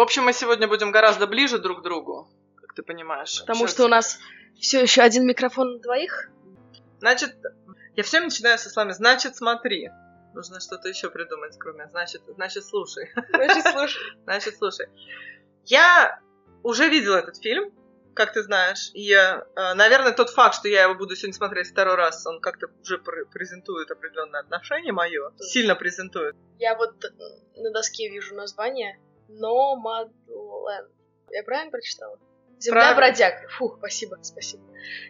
В общем, мы сегодня будем гораздо ближе друг к другу, как ты понимаешь. Потому Сейчас- что у нас все еще один микрофон на двоих. Значит, я все начинаю со словами «значит, смотри». Нужно что-то еще придумать, кроме «значит, значит, слушай». Значит, слушай. Значит, слушай. Я уже видела этот фильм, как ты знаешь, и, э, наверное, тот факт, что я его буду сегодня смотреть второй раз, он как-то уже пр- презентует определенное отношение мое, сильно презентует. Я вот э, на доске вижу название Nomadland. Я правильно прочитала? Земля бродяг. Фух, спасибо, спасибо.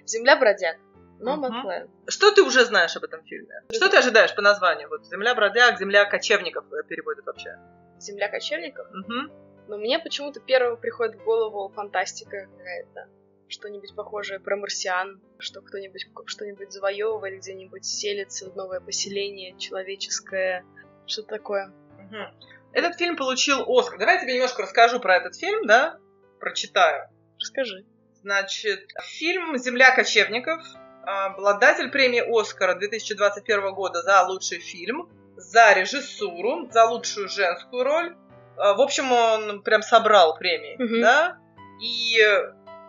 Земля бродяг. Nomadland. Что ты уже знаешь об этом фильме? Что ты ожидаешь по названию? Вот «Земля бродяг», «Земля кочевников» э, переводят вообще. Земля кочевников. Мгм. Но мне почему-то первым приходит в голову фантастика какая-то. Что-нибудь похожее про марсиан, что кто-нибудь что-нибудь завоевывает, где-нибудь селится в новое поселение человеческое. Что такое? Мгм. Этот фильм получил Оскар. Давай я тебе немножко расскажу про этот фильм, да? Прочитаю. Расскажи. Значит, фильм «Земля кочевников», обладатель премии Оскара 2021 года за лучший фильм, за режиссуру, за лучшую женскую роль. А, В общем, он прям собрал премии, Мгм. да? И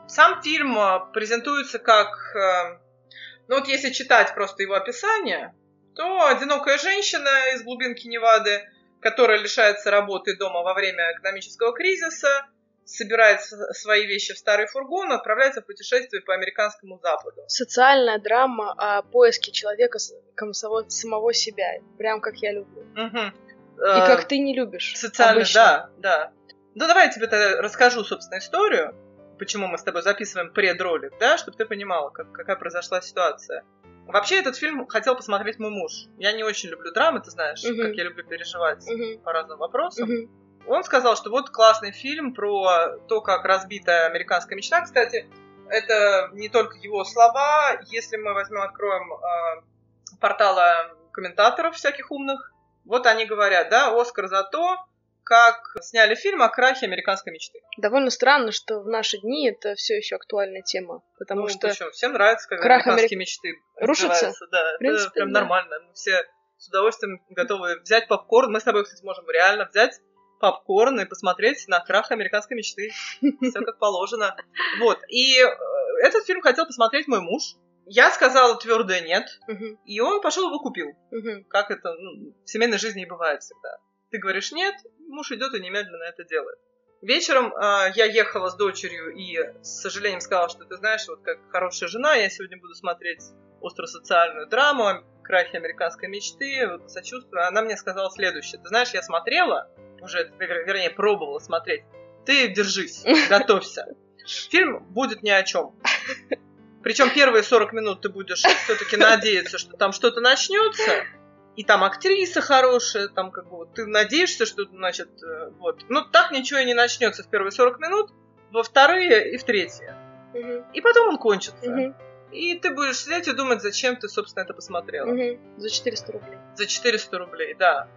сам фильм а, презентуется как... э, Ну вот если читать просто его описание, то одинокая женщина из глубинки Невады, которая лишается работы дома во время экономического кризиса, собирает свои вещи в старый фургон и отправляется в путешествие по американскому западу. Социальная драма о поиске человека самого, самого себя. Прям как я люблю. Мгм. И Э, как ты не любишь. Социально, обычно. да, да. Ну, давай я тебе тогда расскажу, собственно, историю, почему мы с тобой записываем предролик, да, чтобы ты понимала, как, какая произошла ситуация. Вообще, этот фильм хотел посмотреть мой муж. Я не очень люблю драмы, ты знаешь, Мгм. как я люблю переживать Мгм, по разным вопросам. мгм. Он сказал, что вот классный фильм про то, как разбита американская мечта. Кстати, это не только его слова. Если мы возьмем, откроем э, порталы комментаторов всяких умных, вот они говорят, да, Оскар за то, как сняли фильм о крахе американской мечты. Довольно странно, что в наши дни это все еще актуальная тема. Потому Ну, что почему? всем нравится, как крах американские мечты рушатся? Да, В принципе, это прям да. нормально. Мы все с удовольствием готовы взять попкорн. Мы с тобой, кстати, можем реально взять попкорн и посмотреть на крах американской мечты. Все как положено. Вот. И э, этот фильм хотел посмотреть мой муж. Я сказала твердое нет, и он пошел его купил. Как это ну, в семейной жизни и бывает всегда. Ты говоришь нет, муж идет и немедленно это делает. Вечером э, я ехала с дочерью и с сожалением сказала, что ты знаешь, вот как хорошая жена, я сегодня буду смотреть остросоциальную драму о крахе американской мечты, вот, сочувствую. Она мне сказала следующее. Ты знаешь, я смотрела, уже, вер- вернее, пробовала смотреть. Ты держись, готовься. Фильм будет ни о чем. Причем первые 40 минут ты будешь все-таки надеяться, что там что-то начнется, и там актриса хорошая, там как бы вот ты надеешься, что, значит, э, вот. Ну, так ничего и не начнется в первые 40 минут, во вторые и в третьи. Мгм, И потом он кончится. мгм, И ты будешь сидеть и думать, зачем ты, собственно, это посмотрела. мгм. За 400 рублей. За 400 рублей, да.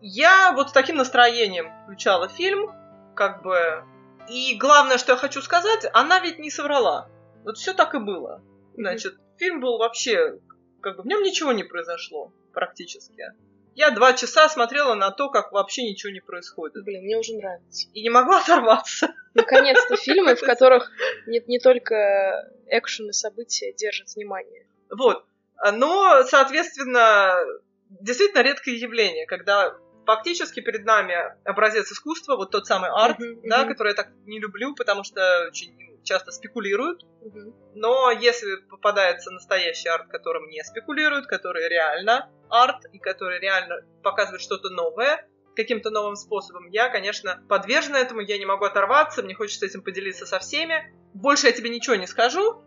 Я вот с таким настроением включала фильм, как бы... И главное, что я хочу сказать, она ведь не соврала. Вот все так и было. Значит, фильм был вообще... Как бы в нем ничего не произошло практически. Я два часа смотрела на то, как вообще ничего не происходит. Блин, мне уже нравится. И не могла оторваться. Наконец-то фильмы, в которых не, не только экшен и события держат внимание. Вот. Но, соответственно, действительно редкое явление, когда фактически перед нами образец искусства, вот тот самый арт, Мгм, да, мгм. который я так не люблю, потому что очень часто спекулируют. Мгм. Но если попадается настоящий арт, которым не спекулируют, который реально арт и который реально показывает что-то новое, каким-то новым способом, я, конечно, подвержена этому, я не могу оторваться, мне хочется этим поделиться со всеми. Больше я тебе ничего не скажу,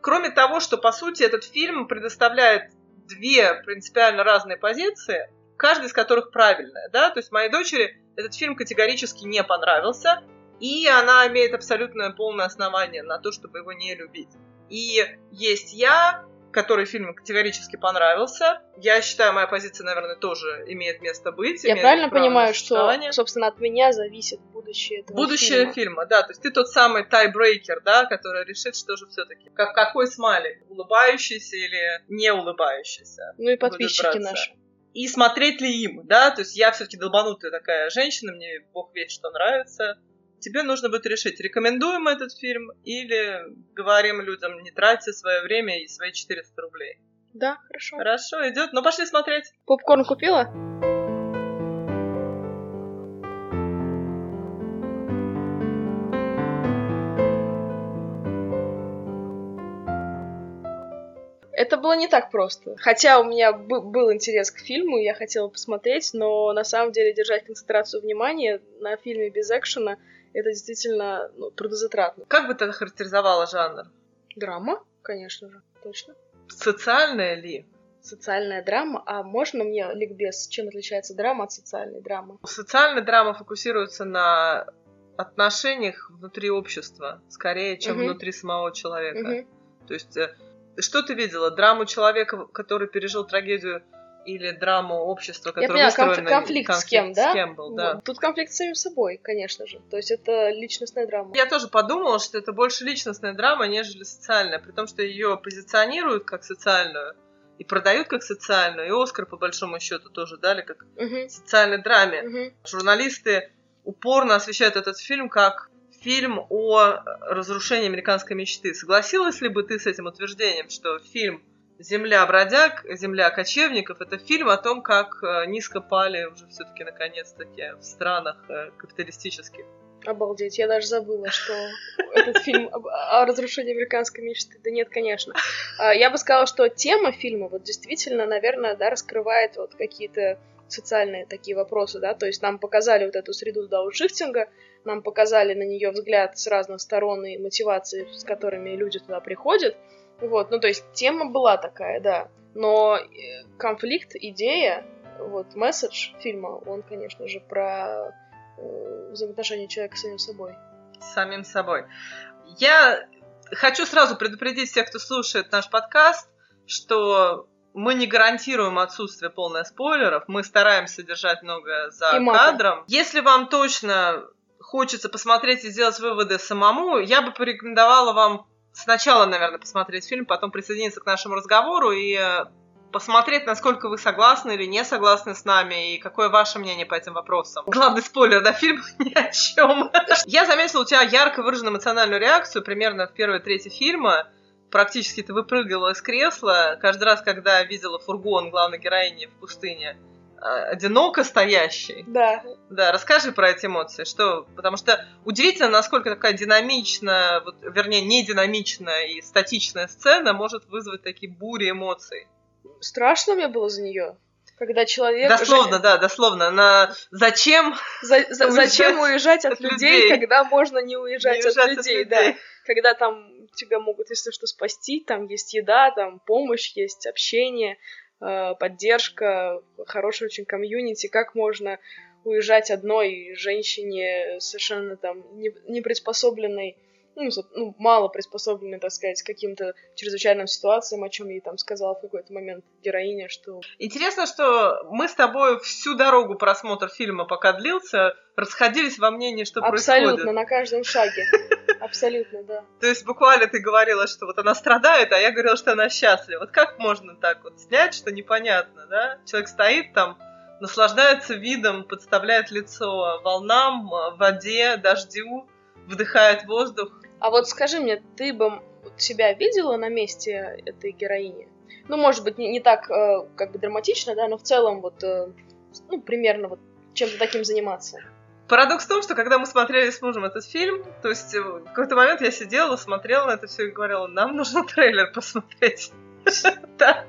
кроме того, что, по сути, этот фильм предоставляет две принципиально разные позиции, каждая из которых правильная, да, то есть моей дочери этот фильм категорически не понравился, и она имеет абсолютно полное основание на то, чтобы его не любить. И есть я, который фильм категорически понравился. Я считаю, моя позиция, наверное, тоже имеет место быть. Я правильно понимаю, что, собственно, от меня зависит будущее этого Будущее фильма? фильма, да. То есть ты тот самый тайбрейкер, да, который решит, что же все-таки. Как, какой смайлик? Улыбающийся или не улыбающийся? Ну и подписчики наши. и смотреть ли им, да, то есть я все-таки долбанутая такая женщина, мне бог весь что нравится. Тебе нужно будет решить, рекомендуем этот фильм или говорим людям, не тратьте свое время и свои 400 рублей. Да, хорошо. Хорошо, идет. Ну, пошли смотреть. Попкорн купила? Это было не так просто. Хотя у меня был интерес к фильму, я хотела посмотреть, но на самом деле держать концентрацию внимания на фильме без экшена это действительно ну, трудозатратно. Как бы ты охарактеризовала жанр? Драма, конечно же, точно. Социальная ли? Социальная драма. А можно мне ликбез, чем отличается драма от социальной драмы? Социальная драма фокусируется на отношениях внутри общества, скорее, чем угу. внутри самого человека. Угу. То есть э, что ты видела? Драму человека, который пережил трагедию, или драму общества, которое Я поняла, конф- конфликт, конфликт с кем, да? С кем был, да. Вот. Тут конфликт с самим собой, конечно же. То есть это личностная драма. Я тоже подумала, что это больше личностная драма, нежели социальная, при том, что ее позиционируют как социальную и продают как социальную, и Оскар, по большому счету, тоже дали как угу. социальной драме. Угу. Журналисты упорно освещают этот фильм как фильм о разрушении американской мечты. Согласилась ли бы ты с этим утверждением, что фильм «Земля бродяг», «Земля кочевников» — это фильм о том, как э, низко пали уже все-таки наконец-таки в странах э, капиталистических? Обалдеть, я даже забыла, что этот фильм о разрушении американской мечты. Да нет, конечно. А, я бы сказала, что тема фильма вот действительно, наверное, да, раскрывает вот какие-то социальные такие вопросы, да, то есть нам показали вот эту среду дауншифтинга, нам показали на нее взгляд с разных сторон и мотивации, с которыми люди туда приходят. Вот, ну то есть тема была такая, да. Но э, конфликт, идея, вот месседж фильма, он, конечно же, про э, взаимоотношения человека с самим собой. С самим собой. Я хочу сразу предупредить всех, кто слушает наш подкаст, что мы не гарантируем отсутствие полное спойлеров, мы стараемся держать много за и кадром. Если вам точно хочется посмотреть и сделать выводы самому, я бы порекомендовала вам сначала, наверное, посмотреть фильм, потом присоединиться к нашему разговору и э, посмотреть, насколько вы согласны или не согласны с нами, и какое ваше мнение по этим вопросам. Главный спойлер, да, фильм ни о чем. Я заметила у тебя ярко выраженную эмоциональную реакцию примерно в первой трети фильма. Практически ты выпрыгивала из кресла каждый раз, когда видела фургон главной героини в пустыне. А, одиноко стоящий. Да. Да, расскажи про эти эмоции, что, потому что удивительно, насколько такая динамичная, вот, вернее, не динамичная и статичная сцена может вызвать такие бури эмоций. Страшно мне было за нее. Когда человек... Дословно, уже... да, дословно. На... Зачем? За, за, уезжать зачем уезжать от, от людей, людей, когда можно не уезжать, не от, уезжать людей, от людей, да. Когда там тебя могут, если что, спасти, там есть еда, там помощь, есть общение, Э, поддержка, хороший очень комьюнити, как можно уезжать одной женщине совершенно там не, не приспособленной, ну, ну, мало приспособленной, так сказать, к каким-то чрезвычайным ситуациям, о чем ей там сказала в какой-то момент героиня, что... Интересно, что мы с тобой всю дорогу просмотр фильма, пока длился, расходились во мнении, что Абсолютно, происходит. Абсолютно, на каждом шаге. Абсолютно, да. То есть буквально ты говорила, что вот она страдает, а я говорила, что она счастлива. Вот как можно так вот снять, что непонятно, да? Человек стоит там, наслаждается видом, подставляет лицо волнам, воде, дождю, вдыхает воздух. А вот скажи мне, ты бы себя видела на месте этой героини? Ну, может быть, не, не так э, как бы драматично, да, но в целом вот, э, ну, примерно вот чем-то таким заниматься. Парадокс в том, что когда мы смотрели с мужем этот фильм, то есть э, в какой-то момент я сидела, смотрела на это все и говорила, нам нужно трейлер посмотреть. То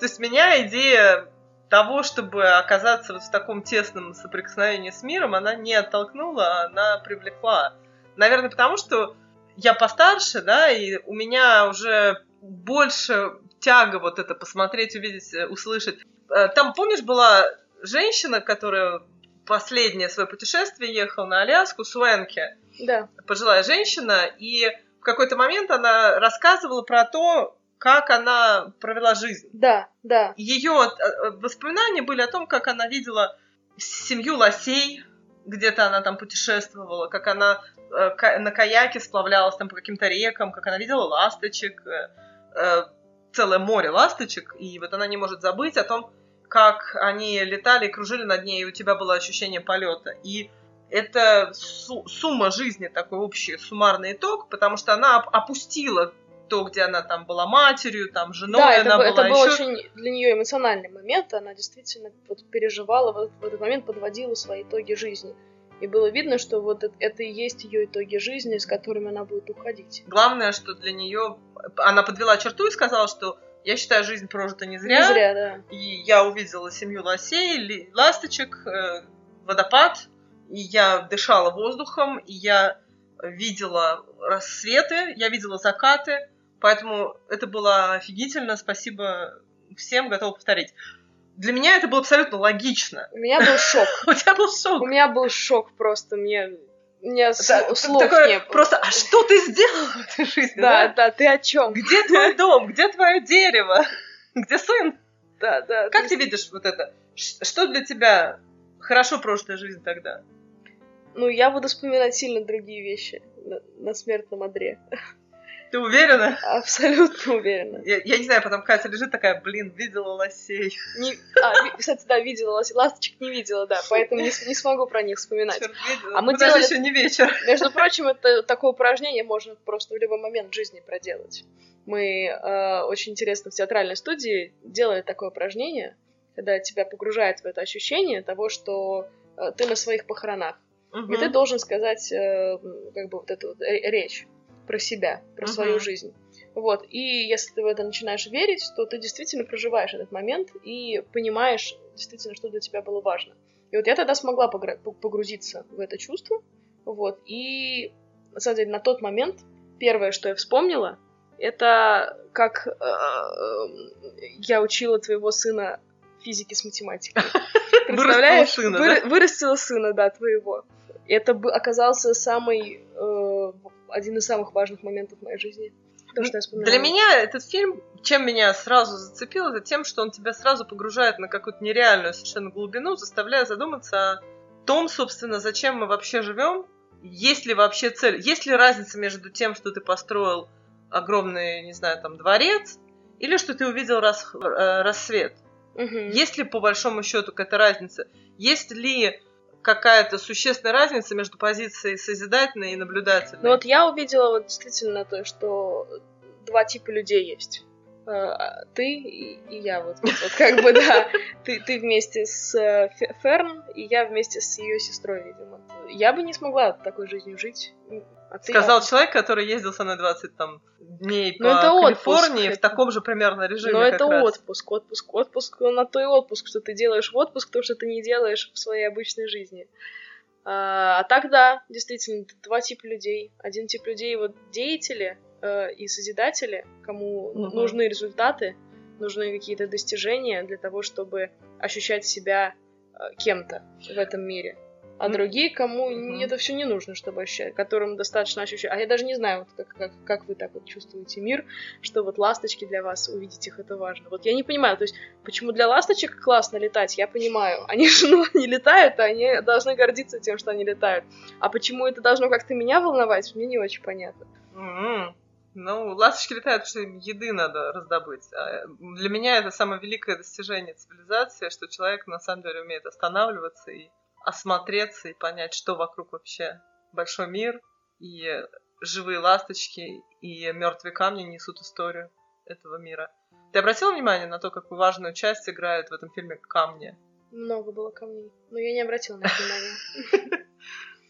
есть меня идея того, чтобы оказаться вот в таком тесном соприкосновении с миром, она не оттолкнула, она привлекла. Наверное, потому что я постарше, да, и у меня уже больше тяга вот это посмотреть, увидеть, э, услышать. Э, там, помнишь, была женщина, которая последнее свое путешествие ехал на Аляску, Суэнке. Да. Пожилая женщина, и в какой-то момент она рассказывала про то, как она провела жизнь. Да, да. Ее э, воспоминания были о том, как она видела семью лосей, где-то она там путешествовала, как она э, на каяке сплавлялась там по каким-то рекам, как она видела ласточек, э, целое море ласточек, и вот она не может забыть о том, как они летали, кружили над ней, и у тебя было ощущение полета. И это су- сумма жизни, такой общий суммарный итог, потому что она опустила то, где она там была матерью, там женой, да, она это, была это был еще... очень для нее эмоциональный момент, она действительно вот переживала, вот в этот момент подводила свои итоги жизни. И было видно, что вот это и есть ее итоги жизни, с которыми она будет уходить. Главное, что для нее она подвела черту и сказала, что я считаю, жизнь прожита не зря. Не зря, да. И я увидела семью лосей, ласточек, э, водопад, и я дышала воздухом, и я видела рассветы, я видела закаты, поэтому это было офигительно, спасибо всем, готова повторить. Для меня это было абсолютно логично. У меня был шок. У тебя был шок. У меня был шок просто, мне меня слов такое, не было. Просто, а что ты сделал в этой жизни? Да, да, да ты о чем? Где твой дом? Где твое дерево? Где сын? Да, да. Как ты видишь вот это? Что для тебя хорошо прожитая жизнь тогда? Ну, я буду вспоминать сильно другие вещи на, на смертном одре. Ты уверена? Абсолютно уверена. Я, я не знаю, потом Катя лежит такая, блин, видела лосей. Не, а, кстати, да, видела лосей. Ласточек не видела, да, поэтому не, не смогу про них вспоминать. Черт, видела. А мы даже делали... еще не вечер. Между прочим, это такое упражнение можно просто в любой момент в жизни проделать. Мы э, очень интересно в театральной студии делали такое упражнение, когда тебя погружает в это ощущение того, что э, ты на своих похоронах. Угу. И ты должен сказать э, как бы вот эту вот речь про себя, про uh-huh. свою жизнь. Вот. И если ты в это начинаешь верить, то ты действительно проживаешь этот момент и понимаешь действительно, что для тебя было важно. И вот я тогда смогла погрузиться в это чувство. Вот. И, на самом деле, на тот момент первое, что я вспомнила, это как э, я учила твоего сына физики с математикой. Представляешь? Вырастила сына, Вы, да? Вырастила сына, да, твоего. Это оказался самый э, один из самых важных моментов в моей жизни. То, что я Для меня этот фильм, чем меня сразу зацепил, это тем, что он тебя сразу погружает на какую-то нереальную совершенно глубину, заставляя задуматься о том, собственно, зачем мы вообще живем, есть ли вообще цель, есть ли разница между тем, что ты построил огромный, не знаю, там, дворец, или что ты увидел рас, э, рассвет. Угу. Есть ли, по большому счету, какая-то разница? Есть ли какая-то существенная разница между позицией созидательной и наблюдательной? Ну вот я увидела вот действительно то, что два типа людей есть. Ты и, я, вот, вот, как бы, да. Ты, ты вместе с Ферн, и я вместе с ее сестрой, видимо. Я бы не смогла такой жизнью жить. А ты, Сказал а... человек, который ездил со мной 20 там, дней Но по это Калифорнии отпуск. в таком же примерно режиме. Но это раз. отпуск, отпуск, отпуск на то и отпуск, что ты делаешь в отпуск, то, что ты не делаешь в своей обычной жизни. А, а так да, действительно, два типа людей. Один тип людей вот деятели э, и созидатели, кому Мгм. нужны результаты, нужны какие-то достижения для того, чтобы ощущать себя э, кем-то в этом мире. А М. другие, кому Мгм. это все не нужно, чтобы ощущать, которым достаточно ощущать. А я даже не знаю, вот как, как, как вы так вот чувствуете мир, что вот ласточки для вас, увидеть их, это важно. Вот я не понимаю, то есть, почему для ласточек классно летать, я понимаю. Они же, ну, не летают, а они должны гордиться тем, что они летают. А почему это должно как-то меня волновать, мне не очень понятно. М-м. Ну, ласточки летают, потому что им еды надо раздобыть. А для меня это самое великое достижение цивилизации, что человек на самом деле умеет останавливаться и осмотреться и понять, что вокруг вообще большой мир, и живые ласточки и мертвые камни несут историю этого мира. Ты обратила внимание на то, какую важную часть играют в этом фильме камни? Много было камней, но я не обратила на это внимание.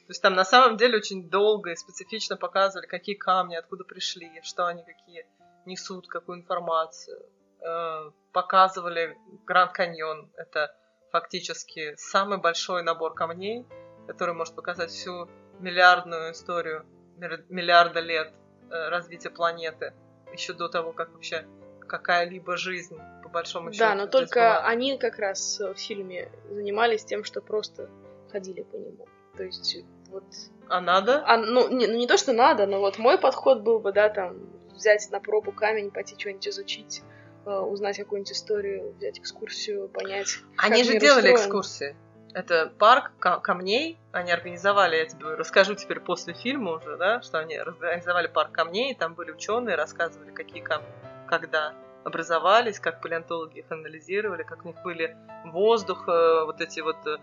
То есть там на самом деле очень долго и специфично показывали, какие камни, откуда пришли, что они какие несут, какую информацию. Э, Показывали Гранд Каньон. Это фактически самый большой набор камней, который может показать всю миллиардную историю, миллиарда лет э, развития планеты, еще до того, как вообще какая-либо жизнь, по большому счету. Да, но только была. они как раз в фильме занимались тем, что просто ходили по нему. То есть вот А надо? А, ну, не, ну, не то, что надо, но вот мой подход был бы, да, там, взять на пробу камень, пойти что-нибудь изучить, э, узнать какую-нибудь историю, взять экскурсию, понять. Они же делали устроен. экскурсии. Это парк ка- камней, они организовали, я тебе расскажу теперь после фильма уже, да, что они организовали парк камней, там были ученые, рассказывали, какие камни, когда образовались, как палеонтологи их анализировали, как у них были воздух, э, вот эти вот э, э,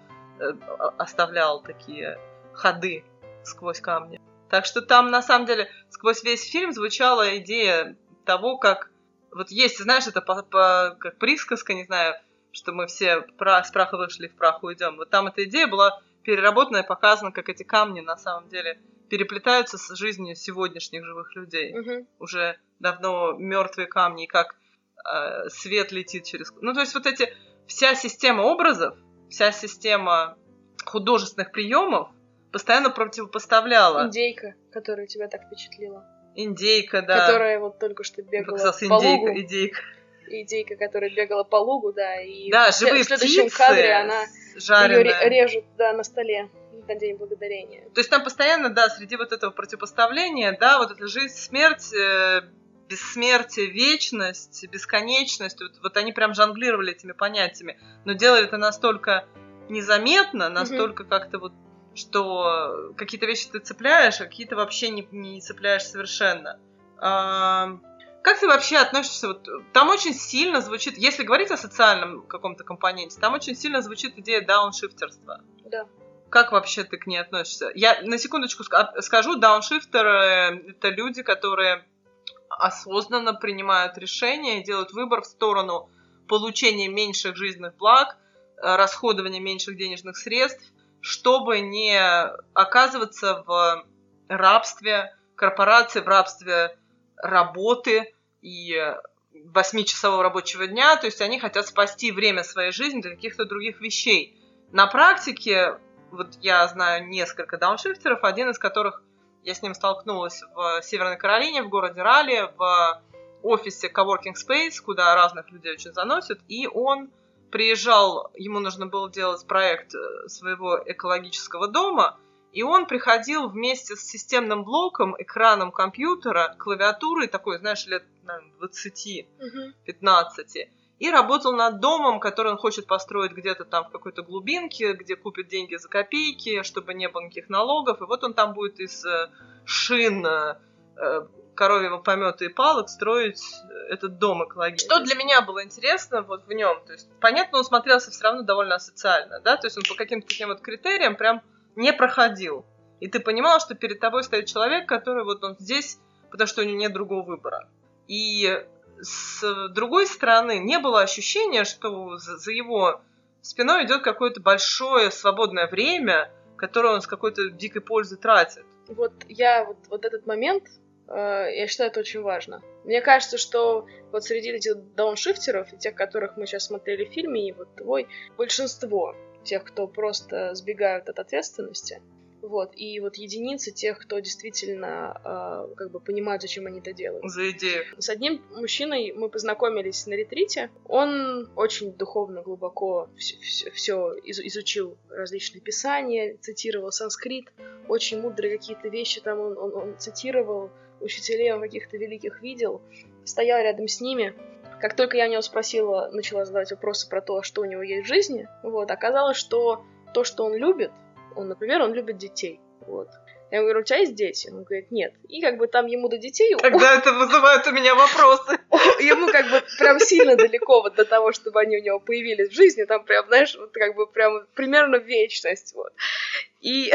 оставлял такие ходы сквозь камни. Так что там, на самом деле, сквозь весь фильм звучала идея того, как... Вот есть, знаешь, это по, по, как присказка, не знаю, что мы все прах, с праха вышли, в прах уйдем. Вот там эта идея была переработана и показана, как эти камни на самом деле переплетаются с жизнью сегодняшних живых людей. Мгм. Уже давно мертвые камни, и как э, свет летит через... Ну, то есть вот эти... Вся система образов, вся система художественных приемов постоянно противопоставляла. Индейка, которая тебя так впечатлила. Индейка, да. Которая вот только что бегала раз по лугу. индейка, индейка. Индейка, которая бегала по лугу, да, и Да, в живые в следующем птицы, кадре она ее жареные. режет, да, на столе на День Благодарения. То есть там постоянно, да, среди вот этого противопоставления, да, вот эта жизнь, смерть, э, бессмертие, вечность, бесконечность, вот, вот они прям жонглировали этими понятиями, но делали это настолько незаметно, настолько как-то вот, что какие-то вещи ты цепляешь, а какие-то вообще не, не цепляешь совершенно. А, как ты вообще относишься? Вот, там очень сильно звучит, если говорить о социальном каком-то компоненте, там очень сильно звучит идея дауншифтерства. Да. Как вообще ты к ней относишься? Я на секундочку ска- скажу, дауншифтеры — это люди, которые осознанно принимают решения делают выбор в сторону получения меньших жизненных благ, э, расходования меньших денежных средств, чтобы не оказываться в рабстве корпорации, в рабстве работы и восьмичасового рабочего дня, то есть они хотят спасти время своей жизни для каких-то других вещей. На практике, вот я знаю несколько дауншифтеров, один из которых я с ним столкнулась в Северной Каролине, в городе Ралли, в офисе Coworking Space, куда разных людей очень заносят, и он приезжал, ему нужно было делать проект э, своего экологического дома, и он приходил вместе с системным блоком, экраном компьютера, клавиатурой такой, знаешь, лет наверное, 20 Мгм. 15. И работал над домом, который он хочет построить где-то там в какой-то глубинке, где купит деньги за копейки, чтобы не было никаких налогов. И вот он там будет из э, шин, э, э, коровьего помета и палок строить этот дом экологический. Что для меня было интересно вот в нем? То есть, понятно, он смотрелся все равно довольно асоциально, да? То есть он по каким-то таким вот критериям прям не проходил. И ты понимал, что перед тобой стоит человек, который вот он здесь, потому что у него нет другого выбора. И с другой стороны, не было ощущения, что за, его спиной идет какое-то большое свободное время, которое он с какой-то дикой пользой тратит. Вот я вот, вот этот момент, э, я считаю, это очень важно. Мне кажется, что вот среди этих дауншифтеров и тех, которых мы сейчас смотрели в фильме, и вот твой, большинство тех, кто просто сбегают от ответственности, вот, и вот единицы тех, кто действительно э, как бы понимают, зачем они это делают. За идею. С одним мужчиной мы познакомились на ретрите. Он очень духовно глубоко все изучил различные писания, цитировал санскрит, очень мудрые какие-то вещи там он, он, он цитировал, учителей он каких-то великих видел, стоял рядом с ними. Как только я у него спросила, начала задавать вопросы про то, что у него есть в жизни, вот, оказалось, что то, что он любит, он, например, он любит детей. Вот. Я говорю, у тебя есть дети? Он говорит, нет. И как бы там ему до детей... Когда это вызывает у меня вопросы. Ему как бы прям сильно далеко вот до того, чтобы они у него появились в жизни. Там прям, знаешь, вот как бы прям примерно вечность. Вот. И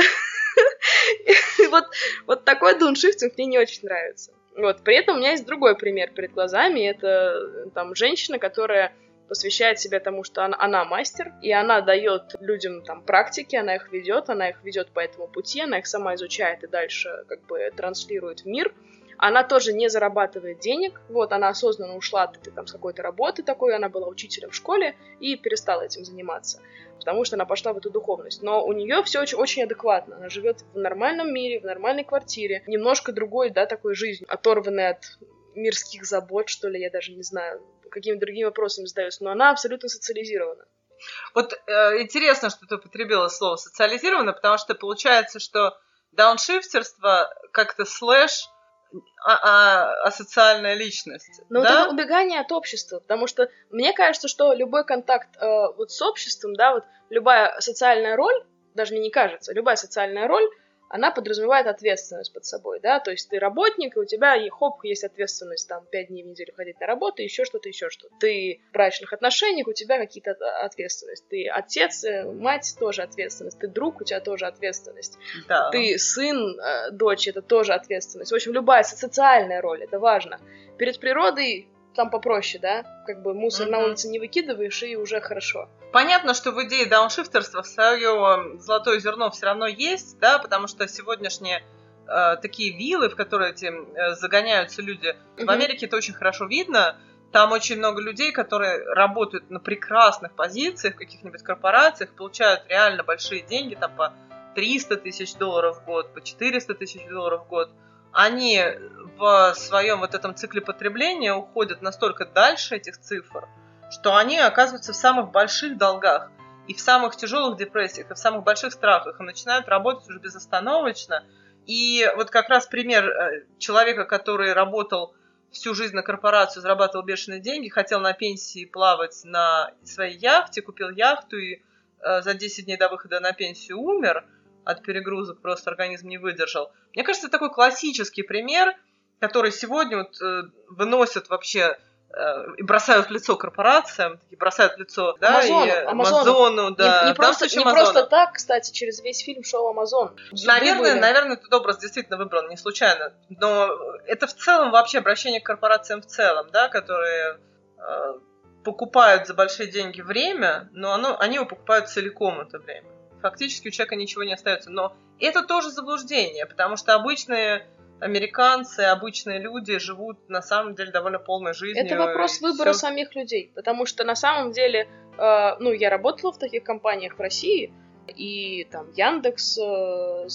вот, вот такой дауншифтинг мне не очень нравится. Вот. При этом у меня есть другой пример перед глазами. Это там женщина, которая посвящает себя тому, что она, она мастер, и она дает людям там практики, она их ведет, она их ведет по этому пути, она их сама изучает и дальше как бы транслирует в мир. Она тоже не зарабатывает денег, вот, она осознанно ушла от этой, там, с какой-то работы такой, она была учителем в школе и перестала этим заниматься, потому что она пошла в эту духовность. Но у нее все очень, очень адекватно, она живет в нормальном мире, в нормальной квартире, немножко другой, да, такой жизнью, оторванной от мирских забот, что ли, я даже не знаю, какими другими вопросами задаюсь, но она абсолютно социализирована. Вот э, интересно, что ты употребила слово социализировано, потому что получается, что дауншифтерство как-то слэш а, а, асоциальная личность. Но да? вот это убегание от общества, потому что мне кажется, что любой контакт э, вот с обществом, да, вот любая социальная роль, даже мне не кажется, любая социальная роль, она подразумевает ответственность под собой, да, то есть ты работник, и у тебя, и хоп, есть ответственность, там, пять дней в неделю ходить на работу, еще что-то, еще что-то. Ты в брачных отношениях, у тебя какие-то ответственность. Ты отец, э, мать, тоже ответственность. Ты друг, у тебя тоже ответственность. Да. Ты сын, э, дочь, это тоже ответственность. В общем, любая социальная роль, это важно. Перед природой там попроще, да? Как бы мусор mm-hmm. на улице не выкидываешь, и уже хорошо. Понятно, что в идее дауншифтерства свое золотое зерно все равно есть, да, потому что сегодняшние э, такие виллы, в которые эти э, загоняются люди, mm-hmm. в Америке это очень хорошо видно. Там очень много людей, которые работают на прекрасных позициях в каких-нибудь корпорациях, получают реально большие деньги, там по 300 тысяч долларов в год, по 400 тысяч долларов в год они в своем вот этом цикле потребления уходят настолько дальше этих цифр, что они оказываются в самых больших долгах и в самых тяжелых депрессиях, и в самых больших страхах, и начинают работать уже безостановочно. И вот как раз пример э, человека, который работал всю жизнь на корпорацию, зарабатывал бешеные деньги, хотел на пенсии плавать на своей яхте, купил яхту и э, за 10 дней до выхода на пенсию умер – от перегрузок просто организм не выдержал. Мне кажется, это такой классический пример, который сегодня вот, э, выносят вообще э, и бросают в лицо корпорациям, и бросают в лицо да, Амазону, и Амазону. Амазону, да. Не, не, просто, не просто так, кстати, через весь фильм шел Амазон. Наверное, наверное, этот образ действительно выбран не случайно. Но это в целом вообще обращение к корпорациям в целом, да, которые э, покупают за большие деньги время, но оно, они его покупают целиком это время фактически у человека ничего не остается. Но это тоже заблуждение, потому что обычные американцы, обычные люди живут на самом деле довольно полной жизнью. Это вопрос выбора все... самих людей, потому что на самом деле, э, ну, я работала в таких компаниях в России, и там Яндекс, э,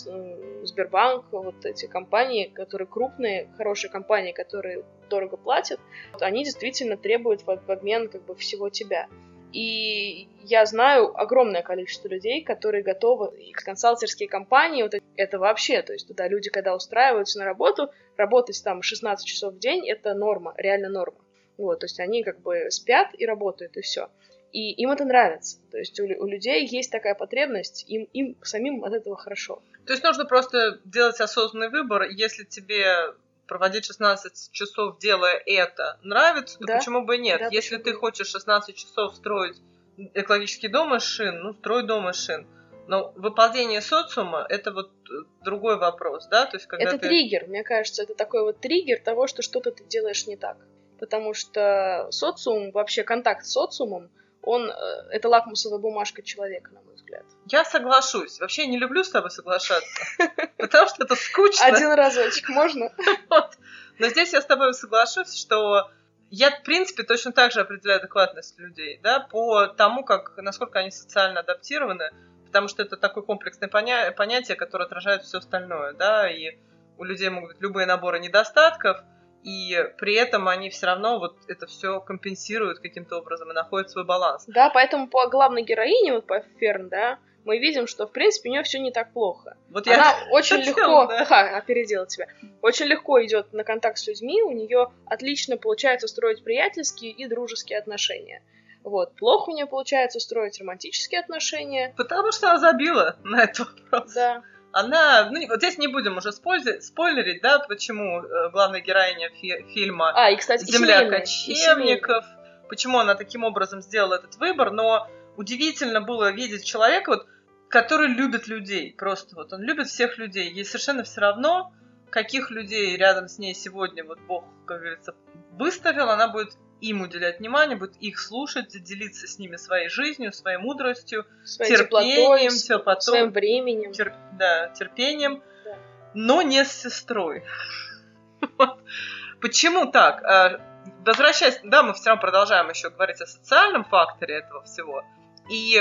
Сбербанк, вот эти компании, которые крупные, хорошие компании, которые дорого платят, вот они действительно требуют в обмен как бы всего тебя. И я знаю огромное количество людей, которые готовы, и консалтерские компании, вот это вообще, то есть туда люди, когда устраиваются на работу, работать там 16 часов в день, это норма, реально норма. Вот, то есть они как бы спят и работают, и все. И им это нравится. То есть у, у людей есть такая потребность, им, им самим от этого хорошо. То есть нужно просто делать осознанный выбор. Если тебе проводить 16 часов, делая это, нравится, то да. почему бы нет? Да, Если ты хочешь 16 часов строить экологический дом из шин, ну, строй дом из шин. Но выполнение социума – это вот э, другой вопрос, да? То есть, когда это ты... триггер, мне кажется, это такой вот триггер того, что что-то ты делаешь не так. Потому что социум, вообще контакт с социумом, он, э, это лакмусовая бумажка человека, на мой взгляд. Я соглашусь. Вообще не люблю с тобой соглашаться, потому что это скучно. Один разочек можно? Но здесь я с тобой соглашусь, что я, в принципе, точно так же определяю адекватность людей, да, по тому, как, насколько они социально адаптированы, потому что это такое комплексное поня- понятие, которое отражает все остальное, да, и у людей могут быть любые наборы недостатков, и при этом они все равно вот это все компенсируют каким-то образом и находят свой баланс. Да, поэтому по главной героине, вот по Ферн, да, мы видим, что, в принципе, у нее все не так плохо. Вот Она я очень легко, да. ага, опередила тебя, очень легко идет на контакт с людьми, у нее отлично получается строить приятельские и дружеские отношения. Вот. Плохо у нее получается строить романтические отношения. Потому что она забила на этот вопрос. Да она, ну вот здесь не будем уже спойлерить, спойлерить да, почему э, главная героиня фи- фильма а, и, кстати, Земля семейная, кочевников, почему она таким образом сделала этот выбор, но удивительно было видеть человека, вот, который любит людей, просто вот он любит всех людей, ей совершенно все равно, каких людей рядом с ней сегодня вот Бог, как говорится, выставил, она будет им уделять внимание, будет их слушать, делиться с ними своей жизнью, своей мудростью, своей терпением, теплотой, своим временем. Тер, да, терпением, да. но не с сестрой. Почему так? А, возвращаясь, да, мы все равно продолжаем еще говорить о социальном факторе этого всего. И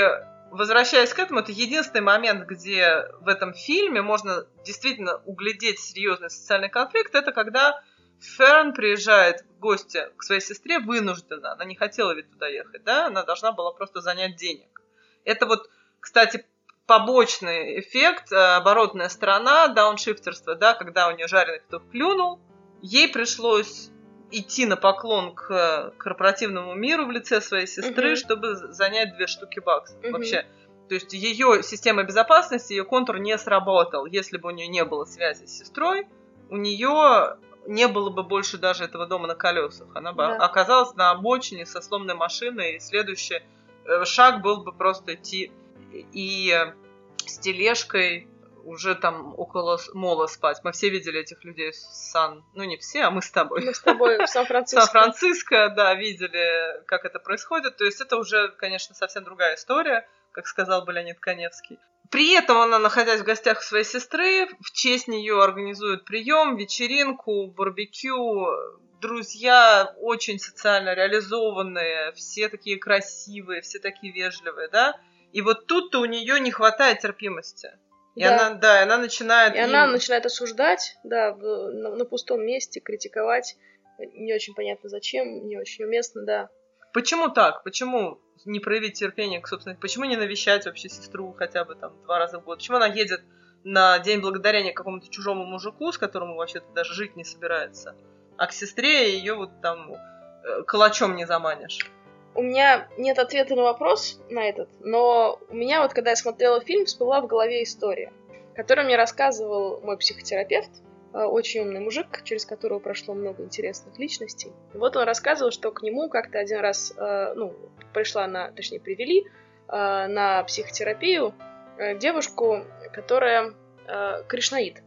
возвращаясь к этому, это единственный момент, где в этом фильме можно действительно углядеть серьезный социальный конфликт, это когда Ферн приезжает в гости к своей сестре вынуждена. Она не хотела ведь туда ехать, да? Она должна была просто занять денег. Это вот, кстати, побочный эффект, э, оборотная сторона дауншифтерства, да, когда у нее жареный кто клюнул, ей пришлось идти на поклон к корпоративному миру в лице своей сестры, угу. чтобы занять две штуки баксов. Угу. Вообще, То есть ее система безопасности, ее контур не сработал. Если бы у нее не было связи с сестрой, у нее не было бы больше даже этого дома на колесах. Она бы да. оказалась на обочине со сломанной машиной, и следующий э, шаг был бы просто идти и с тележкой уже там около мола спать. Мы все видели этих людей в Сан... Ну, не все, а мы с тобой. Мы с тобой в Сан-Франциско. Сан-Франциско, да, видели, как это происходит. То есть это уже, конечно, совсем другая история, как сказал бы Леонид Коневский. При этом она, находясь в гостях у своей сестры, в честь нее организует прием, вечеринку, барбекю. Друзья очень социально реализованные, все такие красивые, все такие вежливые, да? И вот тут-то у нее не хватает терпимости. И да. она, да, и она начинает. И им... она начинает осуждать, да, на, на пустом месте, критиковать. Не очень понятно зачем, не очень уместно, да. Почему так? Почему не проявить терпение к собственной... Почему не навещать вообще сестру хотя бы там два раза в год? Почему она едет на День Благодарения какому-то чужому мужику, с которым вообще-то даже жить не собирается, а к сестре ее вот там э, калачом не заманишь? У меня нет ответа на вопрос на этот, но у меня вот, когда я смотрела фильм, всплыла в голове история, которую мне рассказывал мой психотерапевт, очень умный мужик, через которого прошло много интересных личностей. Вот он рассказывал, что к нему как-то один раз, э, ну, пришла на, точнее, привели э, на психотерапию девушку, которая кришнаит.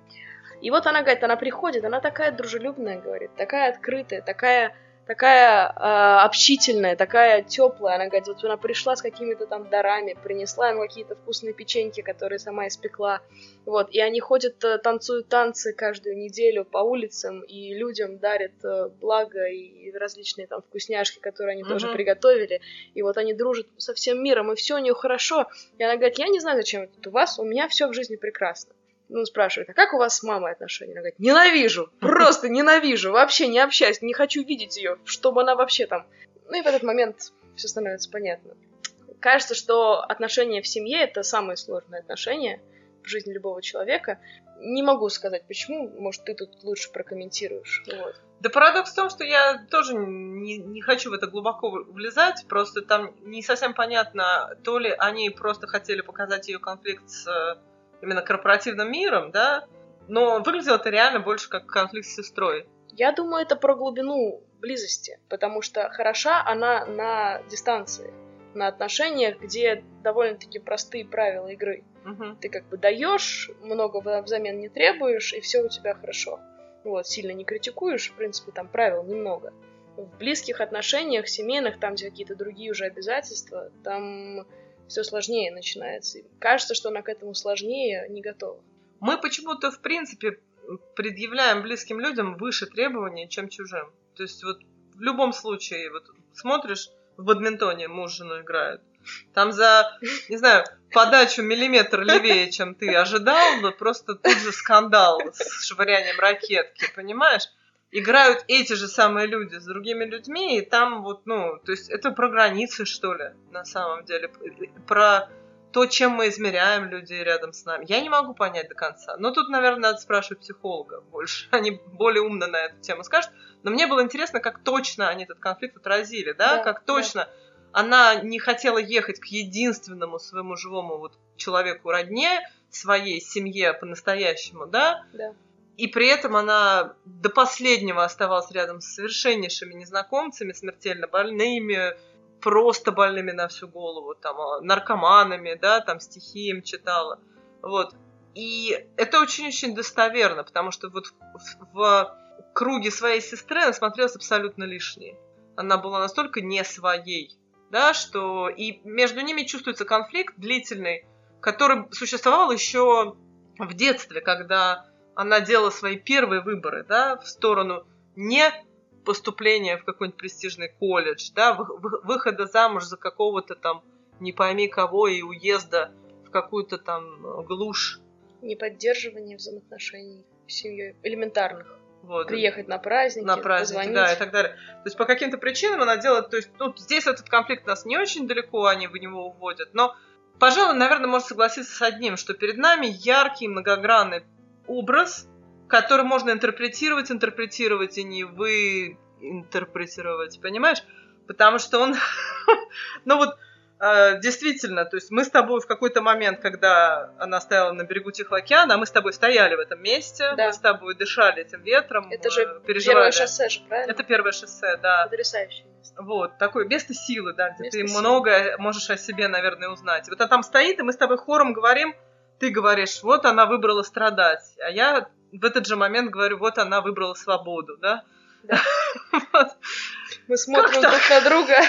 И вот она говорит, она приходит, она такая дружелюбная, говорит, такая открытая, такая такая э, общительная, такая теплая. Она говорит, вот она пришла с какими-то там дарами, принесла им какие-то вкусные печеньки, которые сама испекла. Вот, и они ходят, э, танцуют танцы каждую неделю по улицам, и людям дарят э, благо и различные там вкусняшки, которые они mm-hmm. тоже приготовили. И вот они дружат со всем миром, и все у нее хорошо. И она говорит, я не знаю, зачем это у вас, у меня все в жизни прекрасно ну, спрашивает, а как у вас с мамой отношения? Она говорит, ненавижу, просто ненавижу, вообще не общаюсь, не хочу видеть ее, чтобы она вообще там... Ну и в этот момент все становится понятно. Кажется, что отношения в семье — это самые сложные отношения в жизни любого человека. Не могу сказать, почему, может, ты тут лучше прокомментируешь. Вот. Да парадокс в том, что я тоже не, не хочу в это глубоко влезать, просто там не совсем понятно, то ли они просто хотели показать ее конфликт с именно корпоративным миром, да, но выглядело это реально больше как конфликт с сестрой. Я думаю, это про глубину близости, потому что хороша она на дистанции, на отношениях, где довольно-таки простые правила игры. Угу. Ты как бы даешь, много взамен не требуешь, и все у тебя хорошо. Вот, сильно не критикуешь, в принципе, там правил немного. В близких отношениях, семейных, там, где какие-то другие уже обязательства, там все сложнее начинается. И кажется, что она к этому сложнее не готова. Мы почему-то, в принципе, предъявляем близким людям выше требования, чем чужим. То есть вот в любом случае, вот смотришь, в бадминтоне муж с женой играют, там за, не знаю, подачу миллиметр левее, чем ты ожидал, но просто тут же скандал с швырянием ракетки, понимаешь? Играют эти же самые люди с другими людьми, и там вот, ну, то есть это про границы, что ли, на самом деле, про то, чем мы измеряем людей рядом с нами. Я не могу понять до конца. Но тут, наверное, надо спрашивать психолога больше. Они более умно на эту тему скажут. Но мне было интересно, как точно они этот конфликт отразили, да, да как точно да. она не хотела ехать к единственному своему живому вот человеку родне, своей семье по-настоящему, да, да и при этом она до последнего оставалась рядом с совершеннейшими незнакомцами, смертельно больными, просто больными на всю голову, там, а, наркоманами, да, там стихи им читала. Вот. И это очень-очень достоверно, потому что вот в, в круге своей сестры она смотрелась абсолютно лишней. Она была настолько не своей, да, что и между ними чувствуется конфликт длительный, который существовал еще в детстве, когда она делала свои первые выборы, да, в сторону не поступления в какой-нибудь престижный колледж, да, выхода замуж за какого-то там не пойми кого и уезда в какую-то там глушь. Не поддерживание взаимоотношений с семьей элементарных. Вот. Приехать на праздники, на праздники, позвонить. да, и так далее. То есть по каким-то причинам она делает, то есть, ну, здесь этот конфликт нас не очень далеко, они в него уводят, но, пожалуй, наверное, можно согласиться с одним, что перед нами яркий, многогранный образ, который можно интерпретировать, интерпретировать и не вы интерпретировать, понимаешь? Потому что он, ну вот, а, действительно, то есть мы с тобой в какой-то момент, когда она стояла на берегу Тихого океана, а мы с тобой стояли в этом месте, Да. мы с тобой дышали этим ветром, Это э, же переживали. Первое шоссе же, правильно? Это первое шоссе, да. Потрясающее место. Вот, такое место силы, да, где Место ты силы. многое можешь о себе, наверное, узнать. Вот она там стоит, и мы с тобой хором говорим, ты говоришь, вот она выбрала страдать, а я в этот же момент говорю, вот она выбрала свободу, да? Да. Вот. Мы смотрим друг на друга.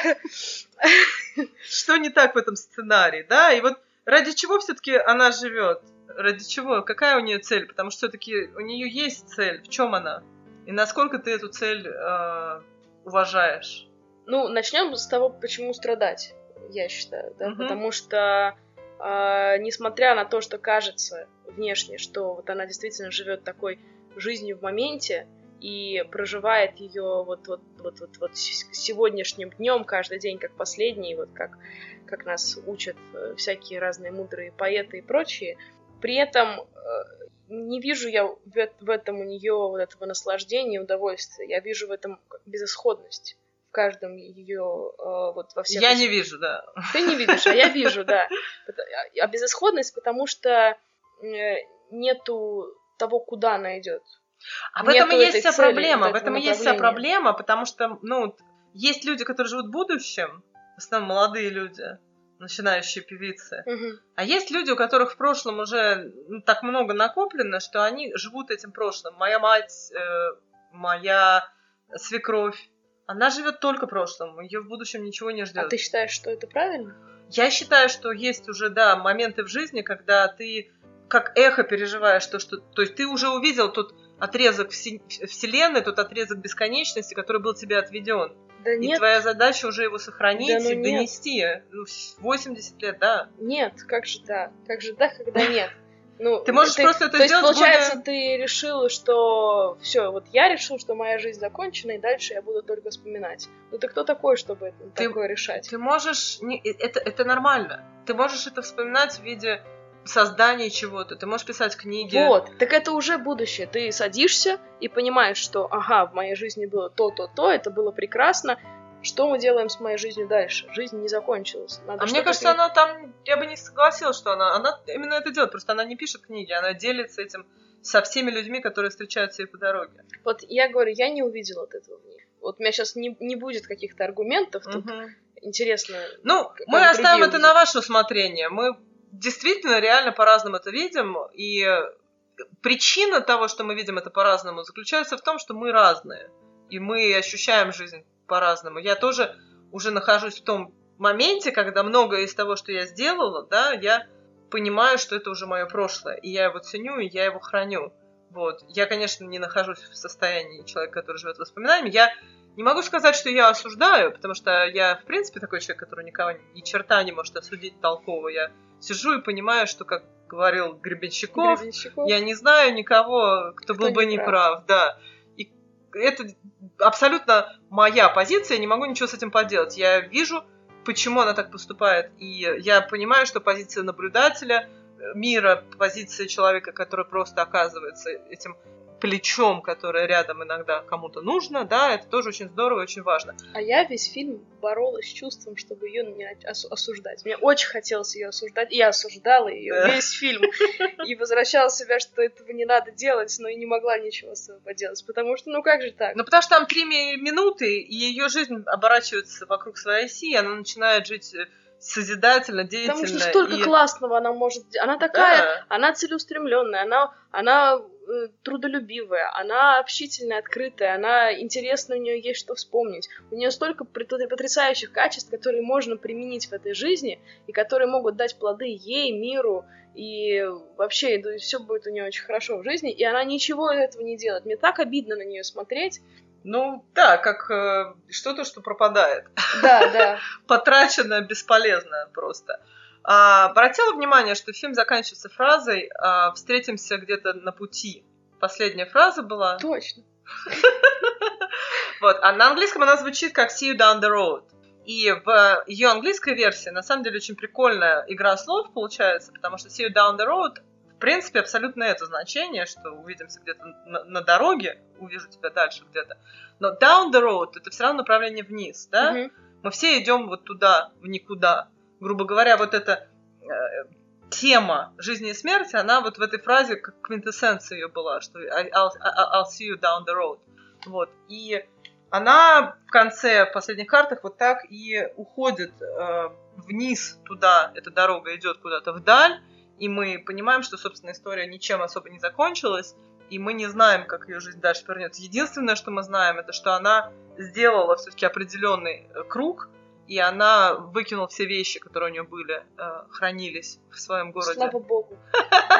Что не так в этом сценарии, да? И вот ради чего все-таки она живет? Ради чего? Какая у нее цель? Потому что все-таки у нее есть цель. В чем она? И насколько ты эту цель э, уважаешь? Ну, начнем с того, почему страдать, я считаю, да, потому что а, несмотря на то, что кажется внешне, что вот она действительно живет такой жизнью в моменте и проживает ее вот вот вот вот вот сегодняшним днем каждый день как последний, вот как как нас учат э, всякие разные мудрые поэты и прочие, при этом э, не вижу я в, в этом у нее вот этого наслаждения, удовольствия. Я вижу в этом безысходность каждом ее вот во всех. Я этих- не вижу, да. Ты не видишь, а я вижу, да. Пот- А безысходность, потому что э, нету того, куда она идет. А в этом и есть вся цели, проблема. В этом и есть вся проблема, потому что, ну, есть люди, которые живут в будущем, в основном молодые люди, начинающие певицы. Мгм. А есть люди, у которых в прошлом уже ну, так много накоплено, что они живут этим прошлым. Моя мать, э, моя свекровь, она живет только прошлым, ее в будущем ничего не ждет. А ты считаешь, что это правильно? Я считаю, что есть уже, да, моменты в жизни, когда ты как эхо переживаешь то, что... То есть ты уже увидел тот отрезок Вселенной, тот отрезок бесконечности, который был тебе отведен. Да И нет, твоя задача уже его сохранить Да ну и нет. донести. Ну, с 80 лет, да. нет, как же так? Как же так, когда нет? Ну, Ты можешь просто это то есть, сделать получается, более- ты решила, что все, вот я решил, что моя жизнь закончена, и дальше я буду только вспоминать. Ну ты кто такой, чтобы это Ты- такое решать? Ты можешь... не- э, это, это нормально. Ты можешь это вспоминать в виде создания чего-то. Ты можешь писать книги. Вот, так это уже будущее. Ты садишься и понимаешь, что, ага, в моей жизни было то, то, то, это было прекрасно. Что мы делаем с моей жизнью дальше? Жизнь не закончилась. Надо А мне кажется, пере- она там, я бы не согласилась, что она, она именно это делает, просто она не пишет книги, она делится этим со всеми людьми, которые встречаются ей по дороге. Вот я говорю, я не увидела от этого в ней. Вот у меня сейчас не, не будет каких-то аргументов. Тут Мгм. интересно. Ну, мы оставим это на ваше усмотрение. Мы действительно реально по-разному это видим, и причина того, что мы видим это по-разному, заключается в том, что мы разные, и мы ощущаем жизнь по-разному. Я тоже уже нахожусь в том моменте, когда многое из того, что я сделала, да, я понимаю, что это уже мое прошлое, и я его ценю, и я его храню. Вот. Я, конечно, не нахожусь в состоянии человека, который живет воспоминаниями. Я не могу сказать, что я осуждаю, потому что я, в принципе, такой человек, который никого ни черта не может осудить толково. Я сижу и понимаю, что, как говорил Гребенщиков, Гребенщиков. я не знаю никого, кто, Кто был бы не не прав. прав, да. Это абсолютно моя позиция, я не могу ничего с этим поделать. Я вижу, почему она так поступает, и я понимаю, что позиция наблюдателя э, мира, позиция человека, который просто оказывается этим плечом, которое рядом иногда кому-то нужно, да, это тоже очень здорово и очень важно. А я весь фильм боролась с чувством, чтобы ее не ос- осуждать. Мне очень хотелось ее осуждать. и Я осуждала ее Да. весь фильм. И возвращала себя, что этого не надо делать, но и не могла ничего с собой поделать. Потому что, ну как же так? Ну, потому что там три ми- минуты, и ее жизнь оборачивается вокруг своей оси, и она начинает жить э, созидательно, деятельно. Потому что столько и- классного она может... Она такая... Да. Она целеустремленная, она, она трудолюбивая, она общительная, открытая, она интересна, у нее есть что вспомнить. У нее столько потрясающих качеств, которые можно применить в этой жизни и которые могут дать плоды ей, миру, и вообще все будет у нее очень хорошо в жизни, и она ничего этого не делает. Мне так обидно на нее смотреть. Ну, да, как э, что-то, что пропадает. Да, да. Потрачено бесполезно просто. А, обратила внимание, что фильм заканчивается фразой а, «встретимся где-то на пути». Последняя фраза была. Точно. Вот. А на английском она звучит как «see you down the road». И в ее английской версии, на самом деле, очень прикольная игра слов получается, потому что «see you down the road» в принципе абсолютно это значение, что увидимся где-то на, на дороге, увижу тебя дальше где-то. Но down the road — это все равно направление вниз, да? Мгм. Мы все идем вот туда, в никуда, грубо говоря, вот эта э, тема жизни и смерти, она вот в этой фразе как квинтэссенция ее была, что I'll, I'll see you down the road. Вот. И она в конце, в последних картах вот так и уходит э, вниз туда, эта дорога идет куда-то вдаль, и мы понимаем, что, собственно, история ничем особо не закончилась, и мы не знаем, как ее жизнь дальше повернется. Единственное, что мы знаем, это что она сделала все-таки определенный э, круг, и она выкинула все вещи, которые у нее были, э, хранились в своем городе. Слава богу.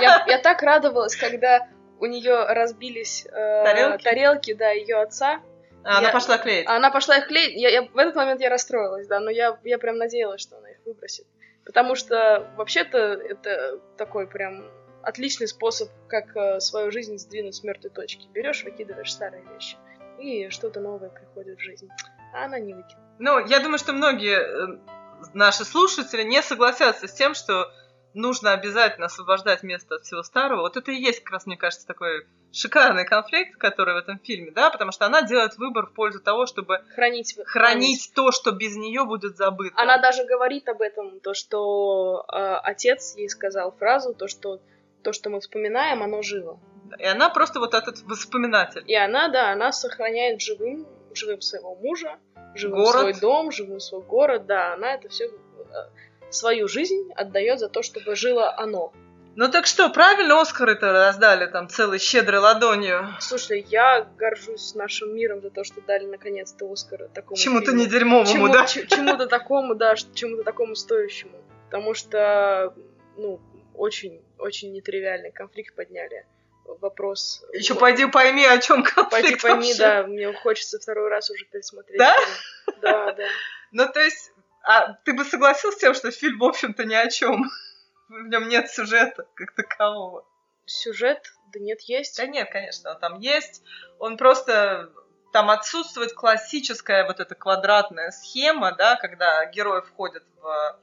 Я, я так радовалась, когда у нее разбились э, тарелки? тарелки, да, ее отца. А я, она пошла клеить. Она пошла их клеить. Я, я, в этот момент я расстроилась, да, но я, я прям надеялась, что она их выбросит. Потому что вообще-то это такой прям отличный способ, как э, свою жизнь сдвинуть с мертвой точки. Берешь, выкидываешь старые вещи, и что-то новое приходит в жизнь. А она не выкинула. Ну, я думаю, что многие э, наши слушатели не согласятся с тем, что нужно обязательно освобождать место от всего старого. Вот это и есть, как раз, мне кажется, такой шикарный конфликт, который в этом фильме, да, потому что она делает выбор в пользу того, чтобы хранить, хранить, хранить. то, что без нее будет забыто. Она даже говорит об этом, то, что э, отец ей сказал фразу, то, что то, что мы вспоминаем, оно живо. И она просто вот этот воспоминатель. И она, да, она сохраняет живым, живым своего мужа, живым город. свой дом, живым свой город, да, она это все э, свою жизнь отдает за то, чтобы жило оно. Ну так что, правильно Оскары-то раздали там целой щедрой ладонью? Слушай, я горжусь нашим миром за то, что дали наконец-то Оскара такому Чему-то не дерьмовому, Чему, да? Чему-то такому, да, чему-то такому стоящему. Потому что, ну, очень, очень нетривиальный конфликт подняли. Вопрос... Еще пойди пойми, о чем конфликт Пойди пойми, вообще. да, мне хочется второй раз уже пересмотреть. Да? Фильм. Да, да. Ну, то есть, а ты бы согласился с тем, что фильм, в общем-то, ни о чем? В нем нет сюжета как такового. Сюжет? Да нет, есть. Да нет, конечно, он там есть. Он просто там отсутствует классическая вот эта квадратная схема, да, когда герой входит в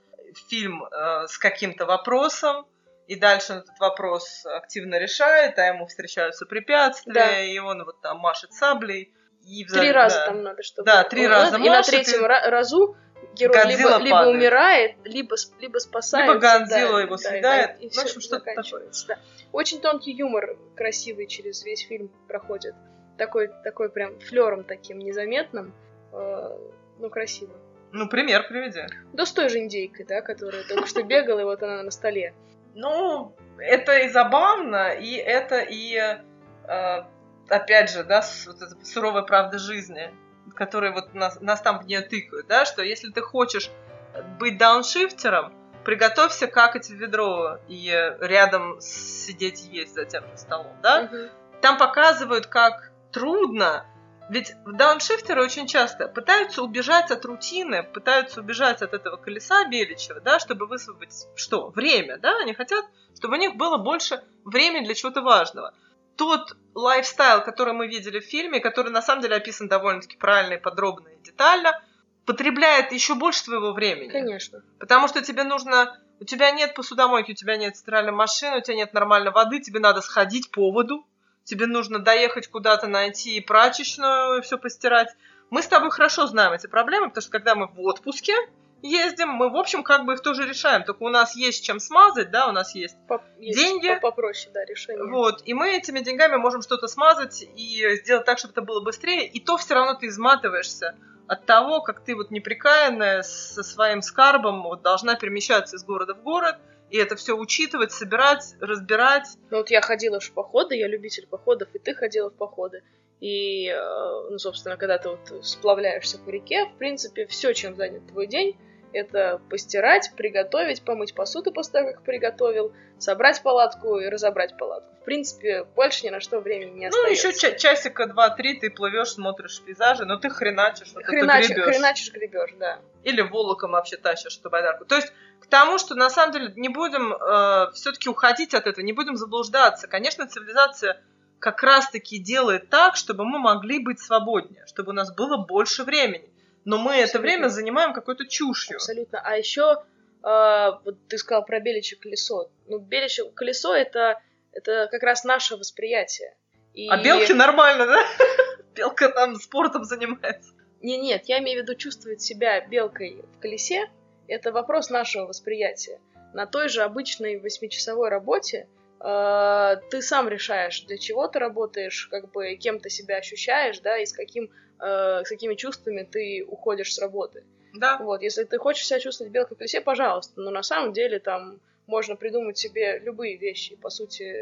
фильм э, с каким-то вопросом, и дальше он этот вопрос активно решает, а ему встречаются препятствия, да. и он вот там машет саблей. И Три да. раза там надо, чтобы... Да, три раза И на третьем и... разу герой либо, либо умирает, либо, либо спасается. Либо Годзилла да, его да, съедает. Да, и, в общем, что-то такое. Да. Очень тонкий юмор, красивый через весь фильм проходит. Такой, такой прям флером таким незаметным, э, но красиво. Ну, пример приведи. Да с той же индейкой, да, которая только что бегала, и вот она на столе. Ну, это и забавно, и это и, э, опять же, да, вот эта суровая правда жизни, которая вот нас, нас там в нее тыкают, да, что если ты хочешь быть дауншифтером, приготовься какать в ведро и рядом сидеть и есть за тем же столом, да. Угу. Там показывают, как трудно ведь дауншифтеры очень часто пытаются убежать от рутины, пытаются убежать от этого колеса беличьего, да, чтобы высвободить что? Время, да? Они хотят, чтобы у них было больше времени для чего-то важного. Тот лайфстайл, который мы видели в фильме, который на самом деле описан довольно-таки правильно и подробно и детально, потребляет еще больше твоего времени. Конечно. Потому что тебе нужно... У тебя нет посудомойки, у тебя нет стиральной машины, у тебя нет нормальной воды, тебе надо сходить по воду, тебе нужно доехать куда-то, найти прачечную все постирать. Мы с тобой хорошо знаем эти проблемы, потому что когда мы в отпуске ездим, мы, в общем, как бы их тоже решаем. Только у нас есть чем смазать, да, у нас есть, Поп- есть деньги. Попроще, да, решение. Вот, и мы этими деньгами можем что-то смазать и сделать так, чтобы это было быстрее, и то все равно ты изматываешься от того, как ты вот неприкаянная со своим скарбом вот должна перемещаться из города в город – и это все учитывать, собирать, разбирать. Ну вот я ходила в походы, я любитель походов, и ты ходила в походы. И, э, ну, собственно, когда ты вот сплавляешься по реке, в принципе, все, чем занят твой день, это постирать, приготовить, помыть посуду после того, как приготовил, собрать палатку и разобрать палатку. В принципе, больше ни на что времени не остается. Ну, еще ча- часика два-три ты плывешь, смотришь пейзажи, но ты хреначишь, вот Хренач, это гребешь. Хреначишь, гребешь, да. Или волоком вообще тащишь эту байдарку. То есть к тому, что на самом деле не будем э, все-таки уходить от этого, не будем заблуждаться. Конечно, цивилизация как раз-таки делает так, чтобы мы могли быть свободнее, чтобы у нас было больше времени. Но мы Абсолютно. это время занимаем какой-то чушью. Абсолютно. А еще, э, вот ты сказал про беличье колесо. Ну, беличье колесо это, это как раз наше восприятие. И... А белки нормально, да? Белка там спортом занимается. Не, нет, я имею в виду чувствовать себя белкой в колесе Это вопрос нашего восприятия. На той же обычной восьмичасовой работе э, ты сам решаешь, для чего ты работаешь, как бы кем ты себя ощущаешь, да, и с, каким, э, с какими чувствами ты уходишь с работы. Да. Вот, если ты хочешь себя чувствовать в белке в колесе, пожалуйста, но на самом деле там можно придумать себе любые вещи, по сути,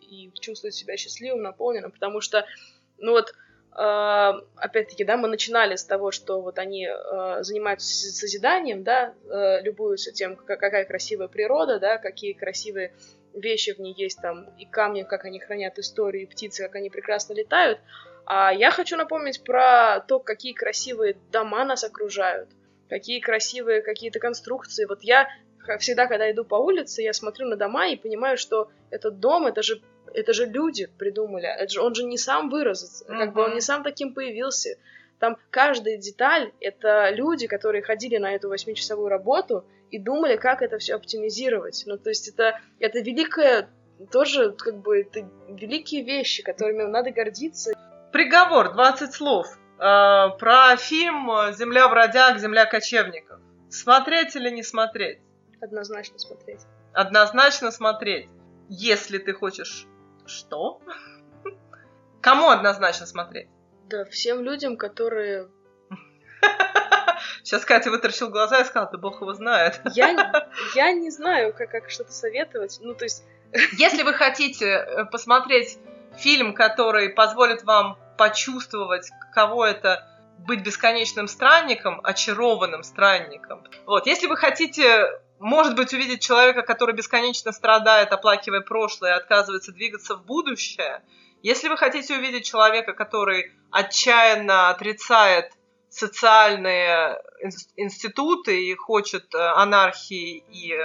и чувствовать себя счастливым, наполненным, потому что, ну вот, э, опять-таки, да, мы начинали с того, что вот они э, занимаются созиданием, да, э, любуются тем, какая красивая природа, да, какие красивые вещи в ней есть там, и камни, как они хранят историю, и птицы, как они прекрасно летают. А я хочу напомнить про то, какие красивые дома нас окружают, какие красивые какие-то конструкции. Вот я всегда, когда иду по улице, я смотрю на дома и понимаю, что этот дом, это же это же люди придумали, это же, он же не сам вырос, uh-huh. как бы он не сам таким появился. Там каждая деталь — это люди, которые ходили на эту восьмичасовую работу и думали, как это все оптимизировать. Ну, то есть это, это великое, тоже как бы это великие вещи, которыми надо гордиться. Приговор, 20 слов. Э, про фильм «Земля бродяг, земля кочевников». Смотреть или не смотреть? Однозначно смотреть. Однозначно смотреть. Если ты хочешь что? Кому однозначно смотреть? Да, всем людям, которые... Сейчас Катя вытаращил глаза и сказал, да бог его знает. Я, я не знаю, как, как что-то советовать. Ну, то есть... Если вы хотите э, посмотреть фильм, который позволит вам почувствовать, каково это быть бесконечным странником, очарованным странником. Вот, если вы хотите может быть, увидеть человека, который бесконечно страдает, оплакивая прошлое, отказывается двигаться в будущее. Если вы хотите увидеть человека, который отчаянно отрицает социальные институты и хочет э, анархии и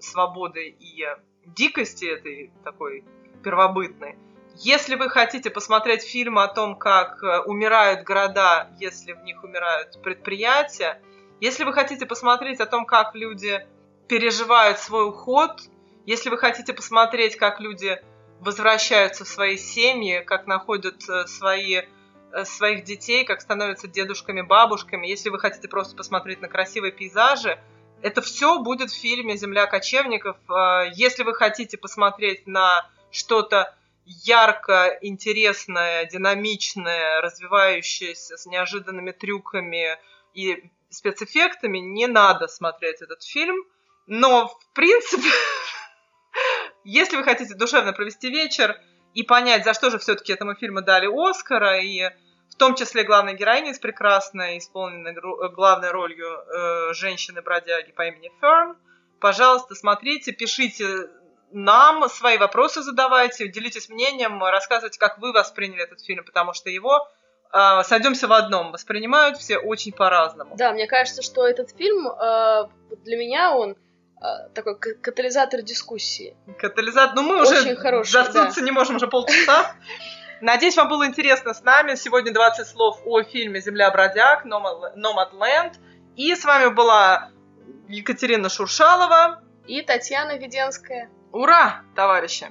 свободы и дикости этой такой первобытной. Если вы хотите посмотреть фильм о том, как э, умирают города, если в них умирают предприятия, если вы хотите посмотреть о том, как люди переживают свой уход. Если вы хотите посмотреть, как люди возвращаются в свои семьи, как находят э, свои, э, своих детей, как становятся дедушками, бабушками, если вы хотите просто посмотреть на красивые пейзажи, это все будет в фильме «Земля кочевников». Если вы хотите посмотреть на что-то ярко, интересное, динамичное, развивающееся с неожиданными трюками и спецэффектами, не надо смотреть этот фильм – но, в принципе, если вы хотите душевно провести вечер и понять, за что же все-таки этому фильму дали Оскара, и в том числе главная героиня с прекрасной, исполненной главной ролью э, женщины-бродяги по имени Ферн, пожалуйста, смотрите, пишите нам, свои вопросы задавайте, делитесь мнением, рассказывайте, как вы восприняли этот фильм, потому что его э, сойдемся в одном, воспринимают все очень по-разному. Да, мне кажется, что этот фильм э, для меня он а, такой катализатор дискуссии. Катализатор, ну мы Очень уже хороший, да. не можем уже полчаса. Надеюсь, вам было интересно с нами. Сегодня 20 слов о фильме «Земля бродяг», «Nomadland». И с вами была Екатерина Шуршалова. И Татьяна Веденская. Ура, товарищи!